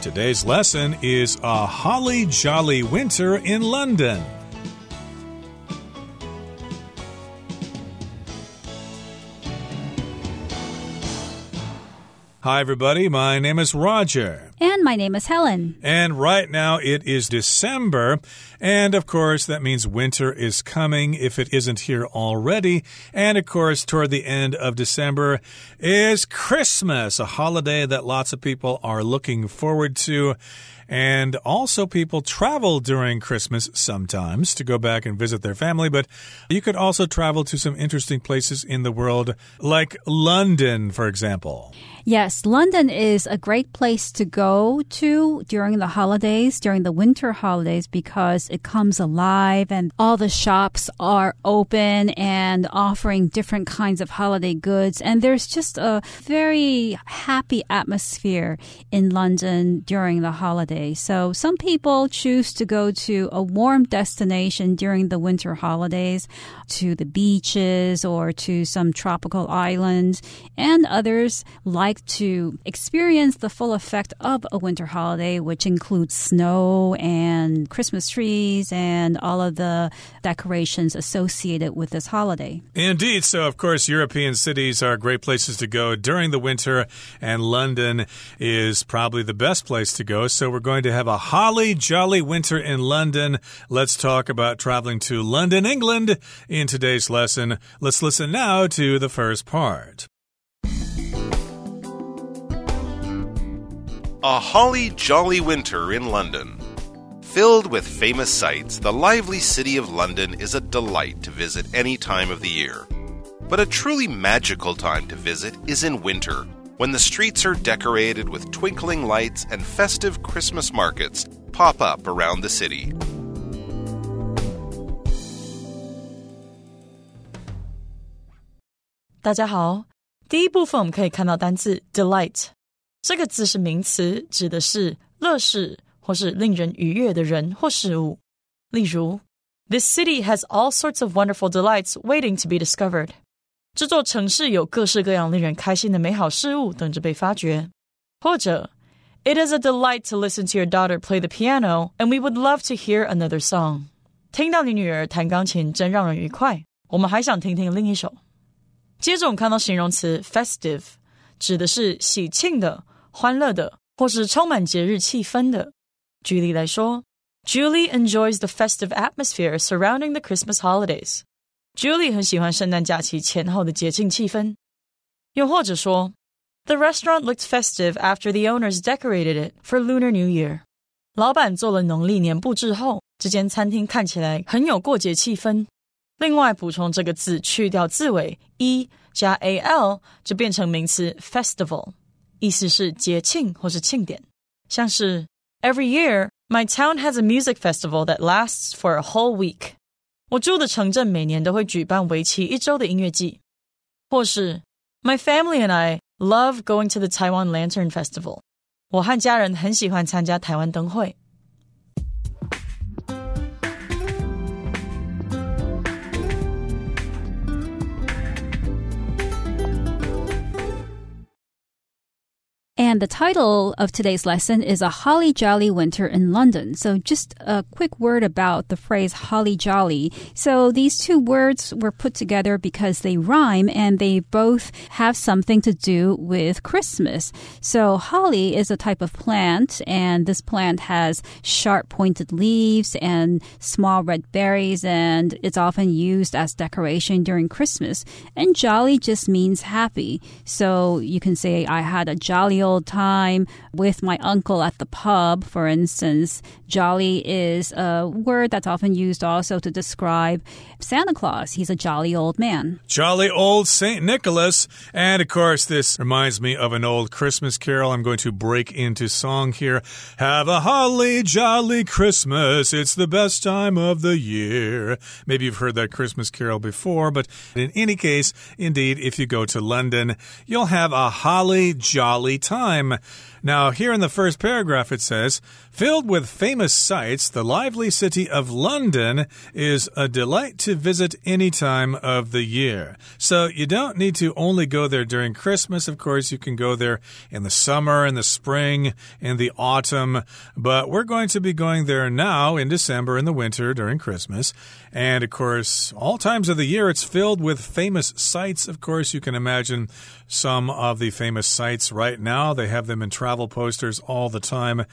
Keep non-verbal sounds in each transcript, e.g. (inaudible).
Today's lesson is A Holly Jolly Winter in London. Hi, everybody. My name is Roger. And my name is Helen. And right now it is December. And of course, that means winter is coming if it isn't here already. And of course, toward the end of December is Christmas, a holiday that lots of people are looking forward to. And also, people travel during Christmas sometimes to go back and visit their family, but you could also travel to some interesting places in the world, like London, for example. Yes, London is a great place to go to during the holidays, during the winter holidays, because it comes alive and all the shops are open and offering different kinds of holiday goods. And there's just a very happy atmosphere in London during the holidays. So some people choose to go to a warm destination during the winter holidays, to the beaches or to some tropical islands, and others like like to experience the full effect of a winter holiday, which includes snow and Christmas trees and all of the decorations associated with this holiday. Indeed. So, of course, European cities are great places to go during the winter, and London is probably the best place to go. So, we're going to have a holly jolly winter in London. Let's talk about traveling to London, England in today's lesson. Let's listen now to the first part. A holly jolly winter in London. Filled with famous sights, the lively city of London is a delight to visit any time of the year. But a truly magical time to visit is in winter, when the streets are decorated with twinkling lights and festive Christmas markets pop up around the city. delight 这个字是名词，指的是乐事或是令人愉悦的人或事物。例如，This city has all sorts of wonderful delights waiting to be discovered。这座城市有各式各样令人开心的美好事物等着被发掘。或者，It is a delight to listen to your daughter play the piano, and we would love to hear another song。听到你女儿弹钢琴真让人愉快，我们还想听听另一首。接着我们看到形容词 festive，指的是喜庆的。 欢乐的，或是充满节日气氛的。举例来说，Julie enjoys the festive atmosphere surrounding the Christmas holidays。Julie 很喜欢圣诞假期前后的节庆气氛。又或者说，The restaurant looked festive after the owners decorated it for Lunar New Year。老板做了农历年布置后，这间餐厅看起来很有过节气氛。另外补充这个字，去掉字尾 e 加 a l，就变成名词 festival。 意思是节庆或是庆典，像是 Every year my town has a music festival that lasts for a whole week。我住的城镇每年都会举办为期一周的音乐季，或是 My family and I love going to the Taiwan Lantern Festival。我和家人很喜欢参加台湾灯会。 And the title of today's lesson is A Holly Jolly Winter in London. So, just a quick word about the phrase holly jolly. So, these two words were put together because they rhyme and they both have something to do with Christmas. So, holly is a type of plant, and this plant has sharp pointed leaves and small red berries, and it's often used as decoration during Christmas. And jolly just means happy. So, you can say, I had a jolly old time with my uncle at the pub, for instance. Jolly is a word that's often used also to describe Santa Claus. He's a jolly old man. Jolly old St. Nicholas. And of course, this reminds me of an old Christmas carol. I'm going to break into song here. Have a holly jolly Christmas. It's the best time of the year. Maybe you've heard that Christmas carol before, but in any case, indeed, if you go to London, you'll have a holly jolly time time. Now, here in the first paragraph, it says, Filled with famous sights, the lively city of London is a delight to visit any time of the year. So you don't need to only go there during Christmas. Of course, you can go there in the summer, in the spring, in the autumn. But we're going to be going there now in December, in the winter, during Christmas. And of course, all times of the year, it's filled with famous sights. Of course, you can imagine some of the famous sights right now. They have them in travel posters all the time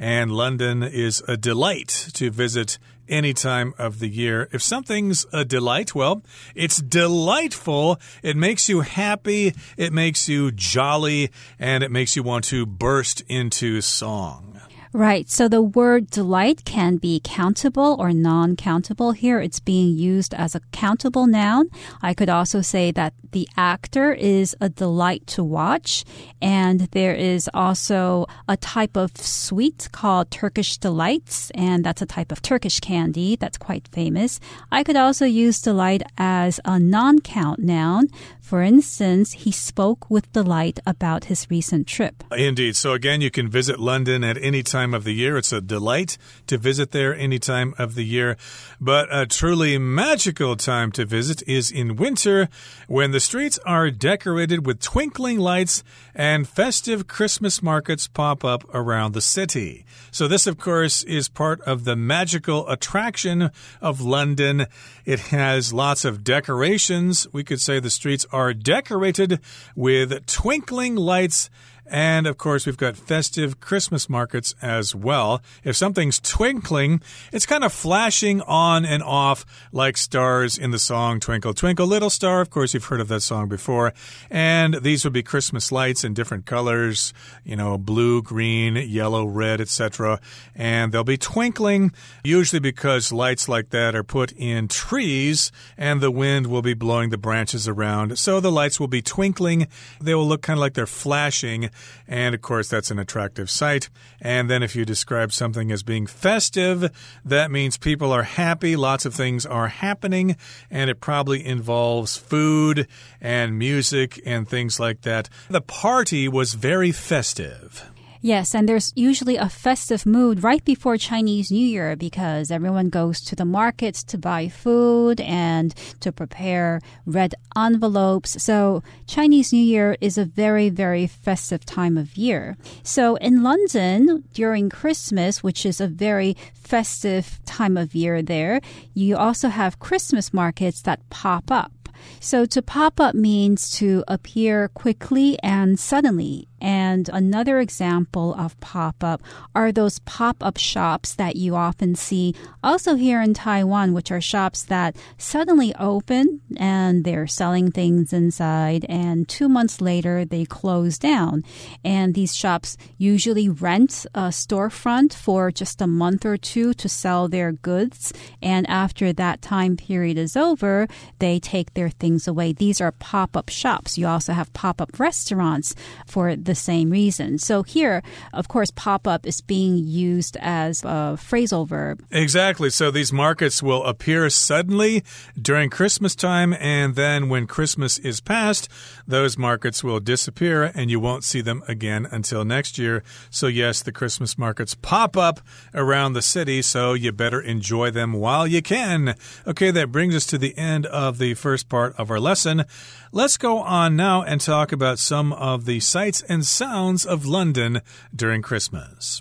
and London is a delight to visit any time of the year. If something's a delight, well, it's delightful. It makes you happy, it makes you jolly, and it makes you want to burst into song. Right. So the word delight can be countable or non countable. Here it's being used as a countable noun. I could also say that the actor is a delight to watch. And there is also a type of sweet called Turkish delights. And that's a type of Turkish candy that's quite famous. I could also use delight as a non count noun. For instance, he spoke with delight about his recent trip. Indeed. So again, you can visit London at any time of the year. It's a delight to visit there any time of the year. But a truly magical time to visit is in winter when the streets are decorated with twinkling lights and festive Christmas markets pop up around the city. So this, of course, is part of the magical attraction of London. It has lots of decorations. We could say the streets are decorated with twinkling lights and of course, we've got festive Christmas markets as well. If something's twinkling, it's kind of flashing on and off like stars in the song Twinkle, Twinkle, Little Star. Of course, you've heard of that song before. And these would be Christmas lights in different colors, you know, blue, green, yellow, red, etc. And they'll be twinkling, usually because lights like that are put in trees and the wind will be blowing the branches around. So the lights will be twinkling. They will look kind of like they're flashing and of course, that's an attractive sight. And then if you describe something as being festive, that means people are happy, lots of things are happening, and it probably involves food and music and things like that. The party was very festive. Yes, and there's usually a festive mood right before Chinese New Year because everyone goes to the markets to buy food and to prepare red envelopes. So Chinese New Year is a very, very festive time of year. So in London, during Christmas, which is a very festive time of year there, you also have Christmas markets that pop up. So to pop up means to appear quickly and suddenly. And another example of pop up are those pop up shops that you often see also here in Taiwan, which are shops that suddenly open and they're selling things inside, and two months later they close down. And these shops usually rent a storefront for just a month or two to sell their goods. And after that time period is over, they take their things away. These are pop up shops. You also have pop up restaurants for the same reason. So here, of course, pop up is being used as a phrasal verb. Exactly. So these markets will appear suddenly during Christmas time, and then when Christmas is past, those markets will disappear and you won't see them again until next year. So, yes, the Christmas markets pop up around the city, so you better enjoy them while you can. Okay, that brings us to the end of the first part of our lesson. Let's go on now and talk about some of the sights and sounds of London during Christmas.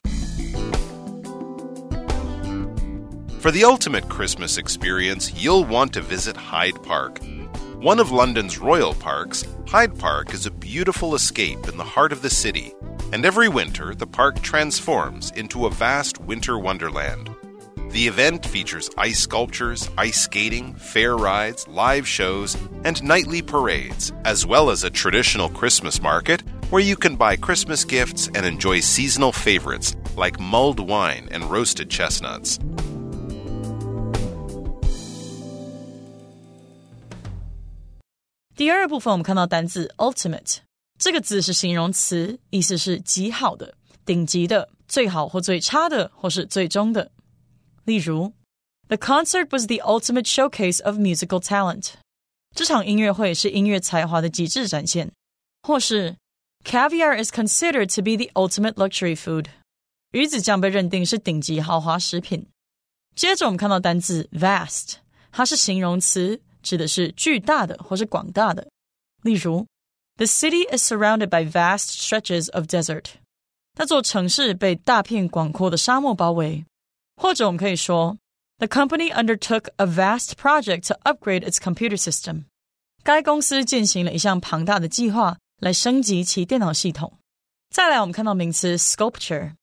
For the ultimate Christmas experience, you'll want to visit Hyde Park. One of London's royal parks, Hyde Park is a beautiful escape in the heart of the city, and every winter the park transforms into a vast winter wonderland. The event features ice sculptures, ice skating, fair rides, live shows, and nightly parades, as well as a traditional Christmas market where you can buy Christmas gifts and enjoy seasonal favorites like mulled wine and roasted chestnuts. 第二部分我们看到单字 ultimate 这个字是形容词，意思是极好的、顶级的、最好或最差的，或是最终的。 例如，The concert was the ultimate showcase of musical talent。这场音乐会是音乐才华的极致展现，或是 Caviar is considered to be the ultimate luxury food. 鱼子酱被认定是顶级豪华食品。接着我们看到单字 vast，它是形容词，指的是巨大的或是广大的。例如，The city is surrounded by vast stretches of desert。那座城市被大片广阔的沙漠包围。 或者我们可以说，The company undertook a vast project to upgrade its computer system。该公司进行了一项庞大的计划来升级其电脑系统。再来，我们看到名词 sculpture，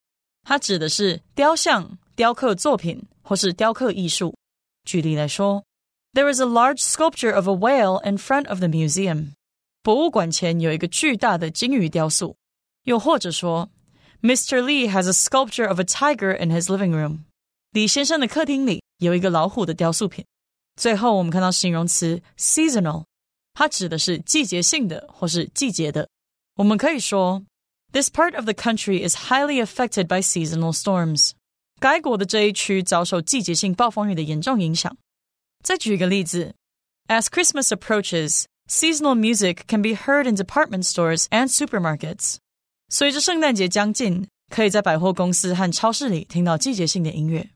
它指的是雕像、雕刻作品或是雕刻艺术。举例来说，There is a large sculpture of a whale in front of the museum。博物馆前有一个巨大的鲸鱼雕塑。又或者说，Mr. Lee has a sculpture of a tiger in his living room。 李先生的客厅里有一个老虎的雕塑品。最后，我们看到形容词 seasonal，它指的是季节性的或是季节的。我们可以说，This part of the country is highly affected by seasonal storms。该国的这一区遭受季节性暴风雨的严重影响。再举一个例子，As Christmas approaches, seasonal music can be heard in department stores and supermarkets。随着圣诞节将近，可以在百货公司和超市里听到季节性的音乐。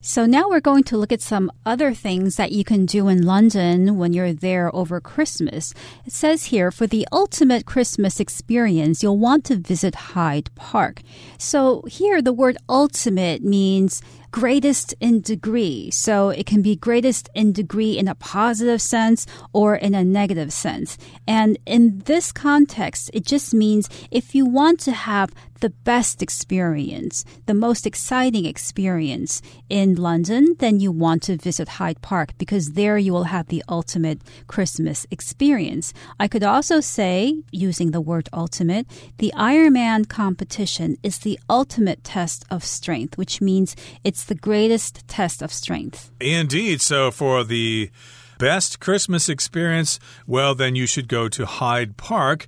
So now we're going to look at some other things that you can do in London when you're there over Christmas. It says here, for the ultimate Christmas experience, you'll want to visit Hyde Park. So here, the word ultimate means greatest in degree. So it can be greatest in degree in a positive sense or in a negative sense. And in this context, it just means if you want to have the best experience, the most exciting experience in London, then you want to visit Hyde Park because there you will have the ultimate Christmas experience. I could also say, using the word ultimate, the Ironman competition is the ultimate test of strength, which means it's the greatest test of strength. Indeed. So for the best Christmas experience, well, then you should go to Hyde Park.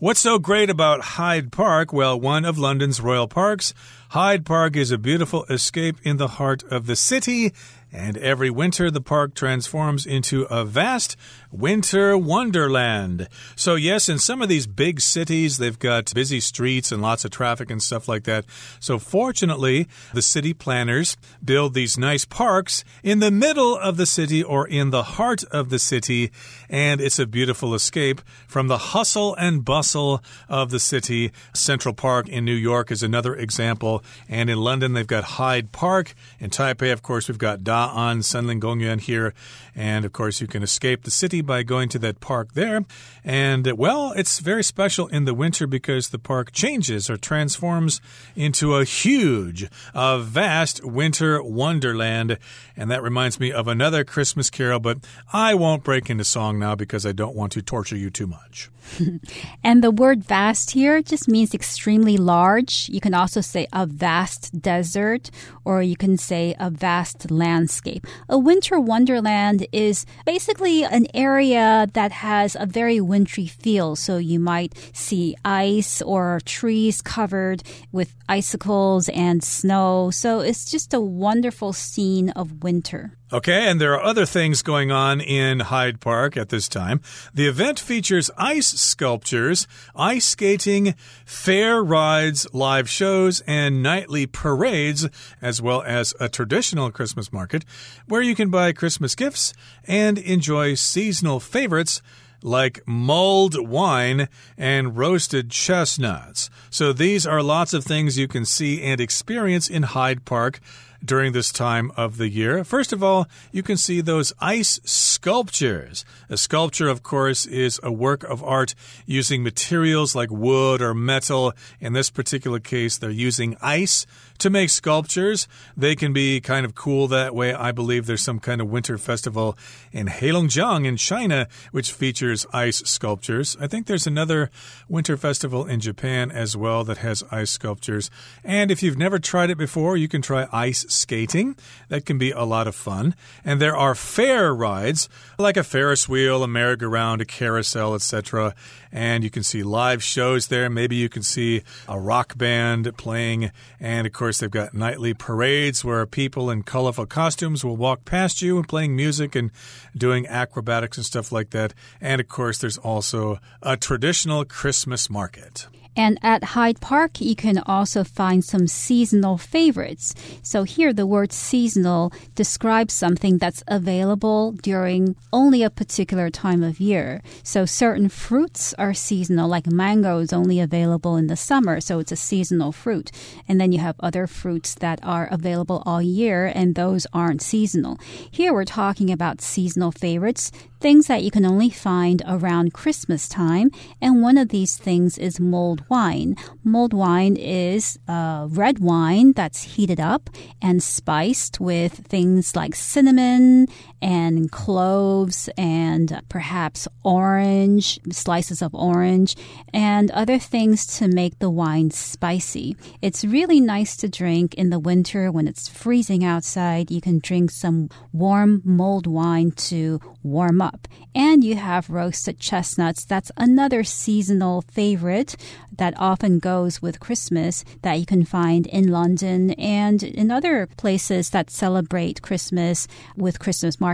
What's so great about Hyde Park? Well, one of London's royal parks. Hyde Park is a beautiful escape in the heart of the city and every winter, the park transforms into a vast winter wonderland. So, yes, in some of these big cities, they've got busy streets and lots of traffic and stuff like that. So, fortunately, the city planners build these nice parks in the middle of the city or in the heart of the city. And it's a beautiful escape from the hustle and bustle of the city. Central Park in New York is another example. And in London, they've got Hyde Park. In Taipei, of course, we've got Da'an Senlin Gongyuan here. And of course, you can escape the city by going to that park there. And well, it's very special in the winter because the park changes or transforms into a huge, a vast winter wonderland. And that reminds me of another Christmas carol, but I won't break into song now because I don't want to torture you too much. (laughs) and the word vast here just means extremely large. You can also say a vast desert, or you can say a vast landscape. A winter wonderland is basically an area that has a very wintry feel. So you might see ice or trees covered with icicles and snow. So it's just a wonderful scene of winter. Okay, and there are other things going on in Hyde Park at this time. The event features ice sculptures, ice skating, fair rides, live shows, and nightly parades, as well as a traditional Christmas market where you can buy Christmas gifts and enjoy seasonal favorites like mulled wine and roasted chestnuts. So these are lots of things you can see and experience in Hyde Park during this time of the year. First of all, you can see those ice sculptures. A sculpture, of course, is a work of art using materials like wood or metal. In this particular case, they're using ice to make sculptures. They can be kind of cool that way. I believe there's some kind of winter festival in Heilongjiang in China which features ice sculptures. I think there's another winter festival in Japan as well that has ice sculptures. And if you've never tried it before, you can try ice skating. That can be a lot of fun. And there are fair rides like a Ferris wheel, a merry-go-round, a carousel, etc. And you can see live shows there. Maybe you can see a rock band playing and of course course, they've got nightly parades where people in colorful costumes will walk past you and playing music and doing acrobatics and stuff like that. And of course, there's also a traditional Christmas market. And at Hyde Park, you can also find some seasonal favorites. So here, the word seasonal describes something that's available during only a particular time of year. So certain fruits are seasonal, like mango is only available in the summer, so it's a seasonal fruit. And then you have other fruits that are available all year, and those aren't seasonal. Here, we're talking about seasonal favorites things that you can only find around Christmas time. And one of these things is mulled wine. Mulled wine is uh, red wine that's heated up and spiced with things like cinnamon and cloves and perhaps orange, slices of orange, and other things to make the wine spicy. It's really nice to drink in the winter when it's freezing outside. You can drink some warm mulled wine to warm up. And you have roasted chestnuts. That's another seasonal favorite that often goes with Christmas that you can find in London and in other places that celebrate Christmas with Christmas markets.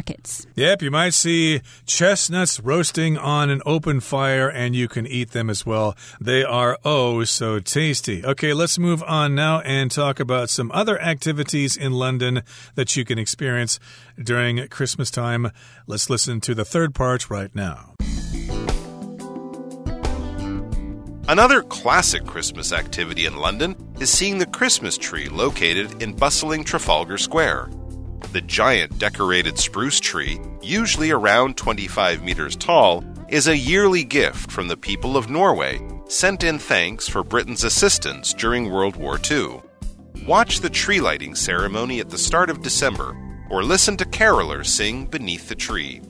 Yep, you might see chestnuts roasting on an open fire and you can eat them as well. They are oh so tasty. Okay, let's move on now and talk about some other activities in London that you can experience during Christmas time. Let's listen to the third part right now. Another classic Christmas activity in London is seeing the Christmas tree located in bustling Trafalgar Square. The giant decorated spruce tree, usually around 25 meters tall, is a yearly gift from the people of Norway, sent in thanks for Britain's assistance during World War II. Watch the tree lighting ceremony at the start of December, or listen to carolers sing beneath the tree.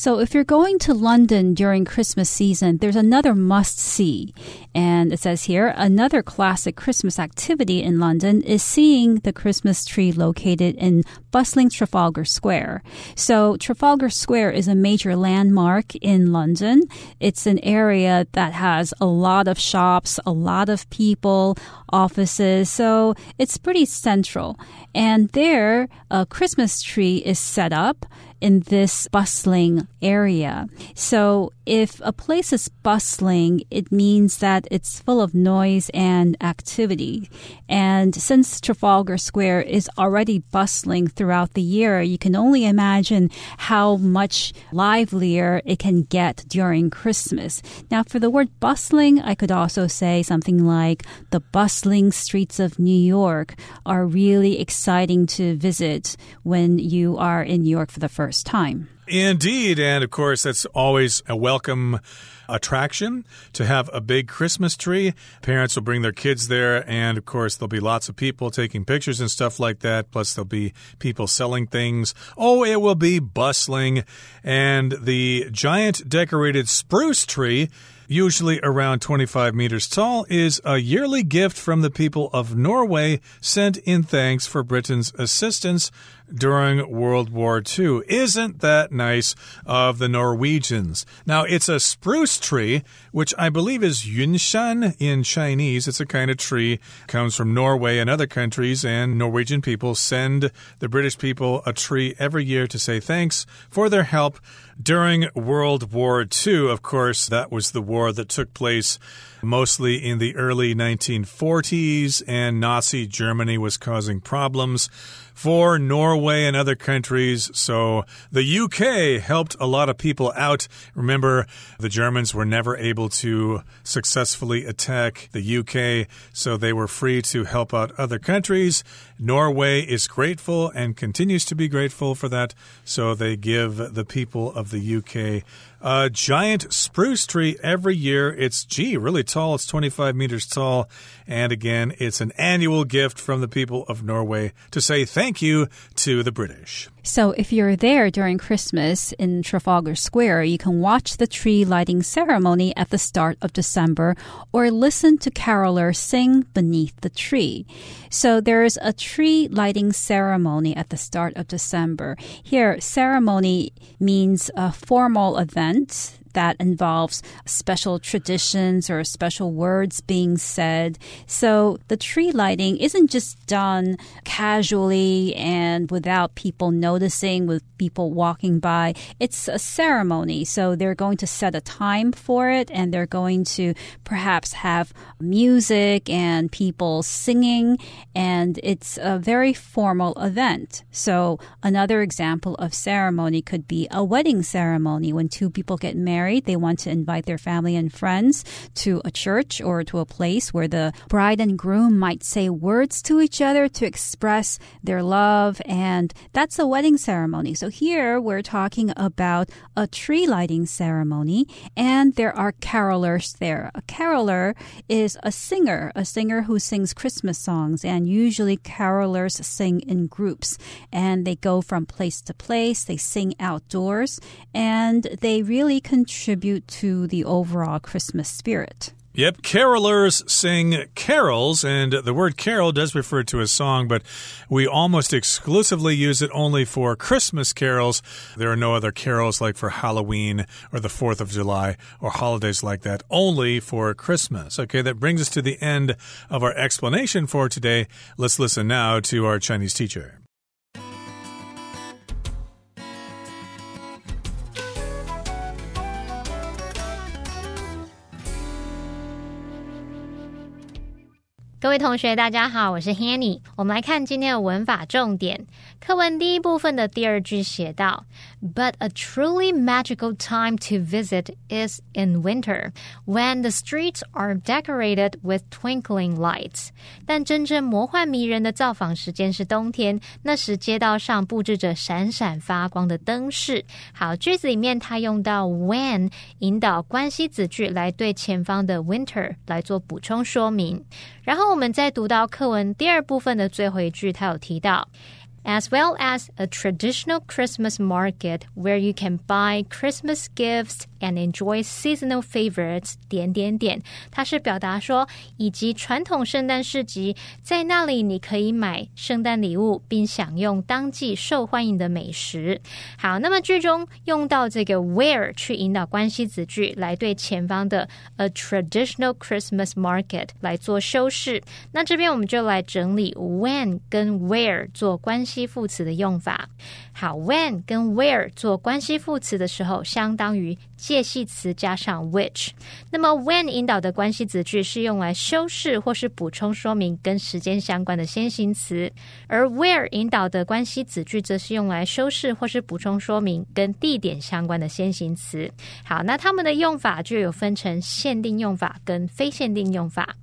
So if you're going to London during Christmas season, there's another must see. And it says here, another classic Christmas activity in London is seeing the Christmas tree located in bustling Trafalgar Square. So Trafalgar Square is a major landmark in London. It's an area that has a lot of shops, a lot of people, offices. So it's pretty central. And there, a Christmas tree is set up in this bustling area. So if a place is bustling, it means that it's full of noise and activity. And since Trafalgar Square is already bustling throughout the year, you can only imagine how much livelier it can get during Christmas. Now, for the word bustling, I could also say something like the bustling streets of New York are really exciting to visit when you are in New York for the first time. Indeed. And of course, that's always a welcome attraction to have a big Christmas tree. Parents will bring their kids there, and of course, there'll be lots of people taking pictures and stuff like that. Plus, there'll be people selling things. Oh, it will be bustling. And the giant decorated spruce tree usually around 25 meters tall, is a yearly gift from the people of Norway sent in thanks for Britain's assistance during World War II. Isn't that nice of the Norwegians? Now, it's a spruce tree, which I believe is yunshan in Chinese. It's a kind of tree, comes from Norway and other countries, and Norwegian people send the British people a tree every year to say thanks for their help during World War II. Of course, that was the war that took place mostly in the early 1940s, and Nazi Germany was causing problems for Norway and other countries. So the UK helped a lot of people out. Remember, the Germans were never able to successfully attack the UK, so they were free to help out other countries. Norway is grateful and continues to be grateful for that, so they give the people of the UK a giant spruce tree every year. It's, gee, really tall. It's 25 meters tall. And again, it's an annual gift from the people of Norway to say thank you to the British. So, if you're there during Christmas in Trafalgar Square, you can watch the tree lighting ceremony at the start of December or listen to carolers sing beneath the tree. So, there's a tree lighting ceremony at the start of December. Here, ceremony means a formal event that involves special traditions or special words being said. So the tree lighting isn't just done casually and without people noticing, with people walking by. It's a ceremony. So they're going to set a time for it and they're going to perhaps have music and people singing. And it's a very formal event. So another example of ceremony could be a wedding ceremony when two people get married. They want to invite their family and friends to a church or to a place where the bride and groom might say words to each other to express their love. And that's a wedding ceremony. So here we're talking about a tree lighting ceremony and there are carolers there. A caroler is a singer, a singer who sings Christmas songs and usually carolers sing in groups and they go from place to place. They sing outdoors and they really contribute to the overall Christmas spirit. Yep, carolers sing carols, and the word carol does refer to a song, but we almost exclusively use it only for Christmas carols. There are no other carols like for Halloween or the 4th of July or holidays like that, only for Christmas. Okay, that brings us to the end of our explanation for today. Let's listen now to our Chinese teacher. 各位同学，大家好，我是 Hanny。我们来看今天的文法重点。课文第一部分的第二句写道：“But a truly magical time to visit is in winter, when the streets are decorated with twinkling lights。”但真正魔幻迷人的造访时间是冬天，那时街道上布置着闪闪发光的灯饰。好，句子里面它用到 when 引导关系子句来对前方的 winter 来做补充说明。然后我们再读到课文第二部分的最后一句，它有提到。 as well as a traditional Christmas market where you can buy Christmas gifts and enjoy seasonal favorites。点点点，它是表达说，以及传统圣诞市集，在那里你可以买圣诞礼物，并享用当季受欢迎的美食。好，那么句中用到这个 where 去引导关系子句，来对前方的 a traditional Christmas market 来做修饰。那这边我们就来整理 when 跟 where 做关系。 系副词的用法，好，when 跟 where 做关系副词的时候，相当于介系词加上 which。那么 when 引导的关系子句是用来修饰或是补充说明跟时间相关的先行词，而 where 引导的关系子句则是用来修饰或是补充说明跟地点相关的先行词。好，那它们的用法就有分成限定用法跟非限定用法。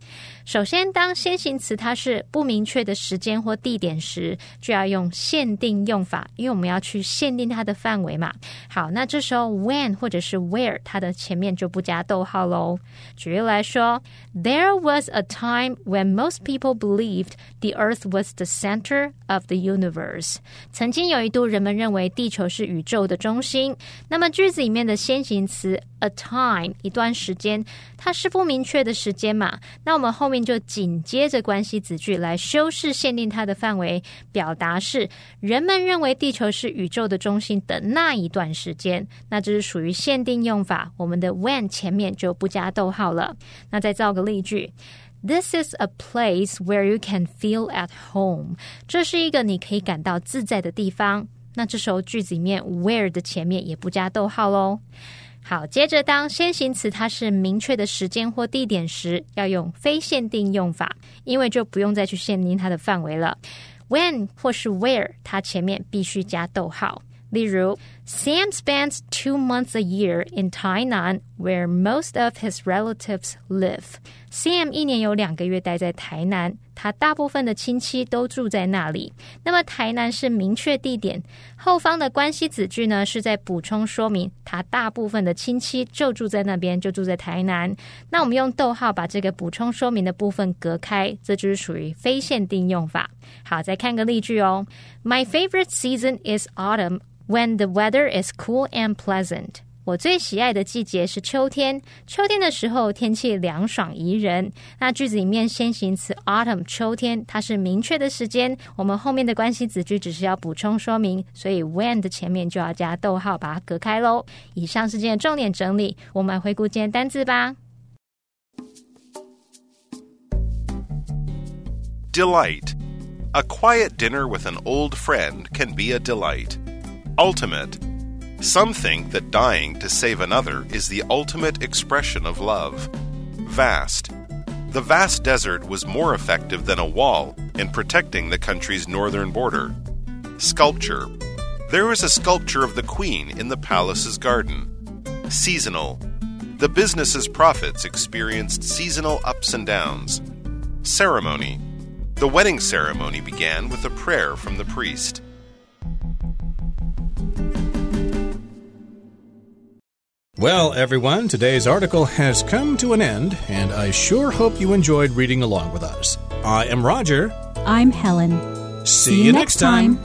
首先，当先行词它是不明确的时间或地点时，就要用限定用法，因为我们要去限定它的范围嘛。好，那这时候 when 或者是 where 它的前面就不加逗号喽。举例来说，There was a time when most people believed the Earth was the center of the universe。曾经有一度，人们认为地球是宇宙的中心。那么句子里面的先行词 a time 一段时间，它是不明确的时间嘛？那我们后面。就紧接着关系子句来修饰限定它的范围，表达是人们认为地球是宇宙的中心的那一段时间，那这是属于限定用法。我们的 when 前面就不加逗号了。那再造个例句：This is a place where you can feel at home。这是一个你可以感到自在的地方。那这时候句子里面 where 的前面也不加逗号喽。好，接着当先行词它是明确的时间或地点时，要用非限定用法，因为就不用再去限定它的范围了。When 或是 Where，它前面必须加逗号。例如 ，Sam spends two months a year in Tainan, where most of his relatives live. Sam 一年有两个月待在台南，他大部分的亲戚都住在那里。那么台南是明确地点，后方的关系子句呢是在补充说明他大部分的亲戚就住在那边，就住在台南。那我们用逗号把这个补充说明的部分隔开，这就是属于非限定用法。好，再看个例句哦。My favorite season is autumn. when the weather is cool and pleasant. 我最喜爱的季节是秋天。秋天的时候，天气凉爽宜人。那句子里面先行词 autumn 秋天，它是明确的时间。我们后面的关系子句只是要补充说明，所以 when 的前面就要加逗号，把它隔开喽。以上是今天重点整理，我们来回顾今天单字吧。Delight. A quiet dinner with an old friend can be a delight. Ultimate. Some think that dying to save another is the ultimate expression of love. Vast. The vast desert was more effective than a wall in protecting the country's northern border. Sculpture. There is a sculpture of the queen in the palace's garden. Seasonal. The business's profits experienced seasonal ups and downs. Ceremony. The wedding ceremony began with a prayer from the priest. Well, everyone, today's article has come to an end, and I sure hope you enjoyed reading along with us. I am Roger. I'm Helen. See, you next time.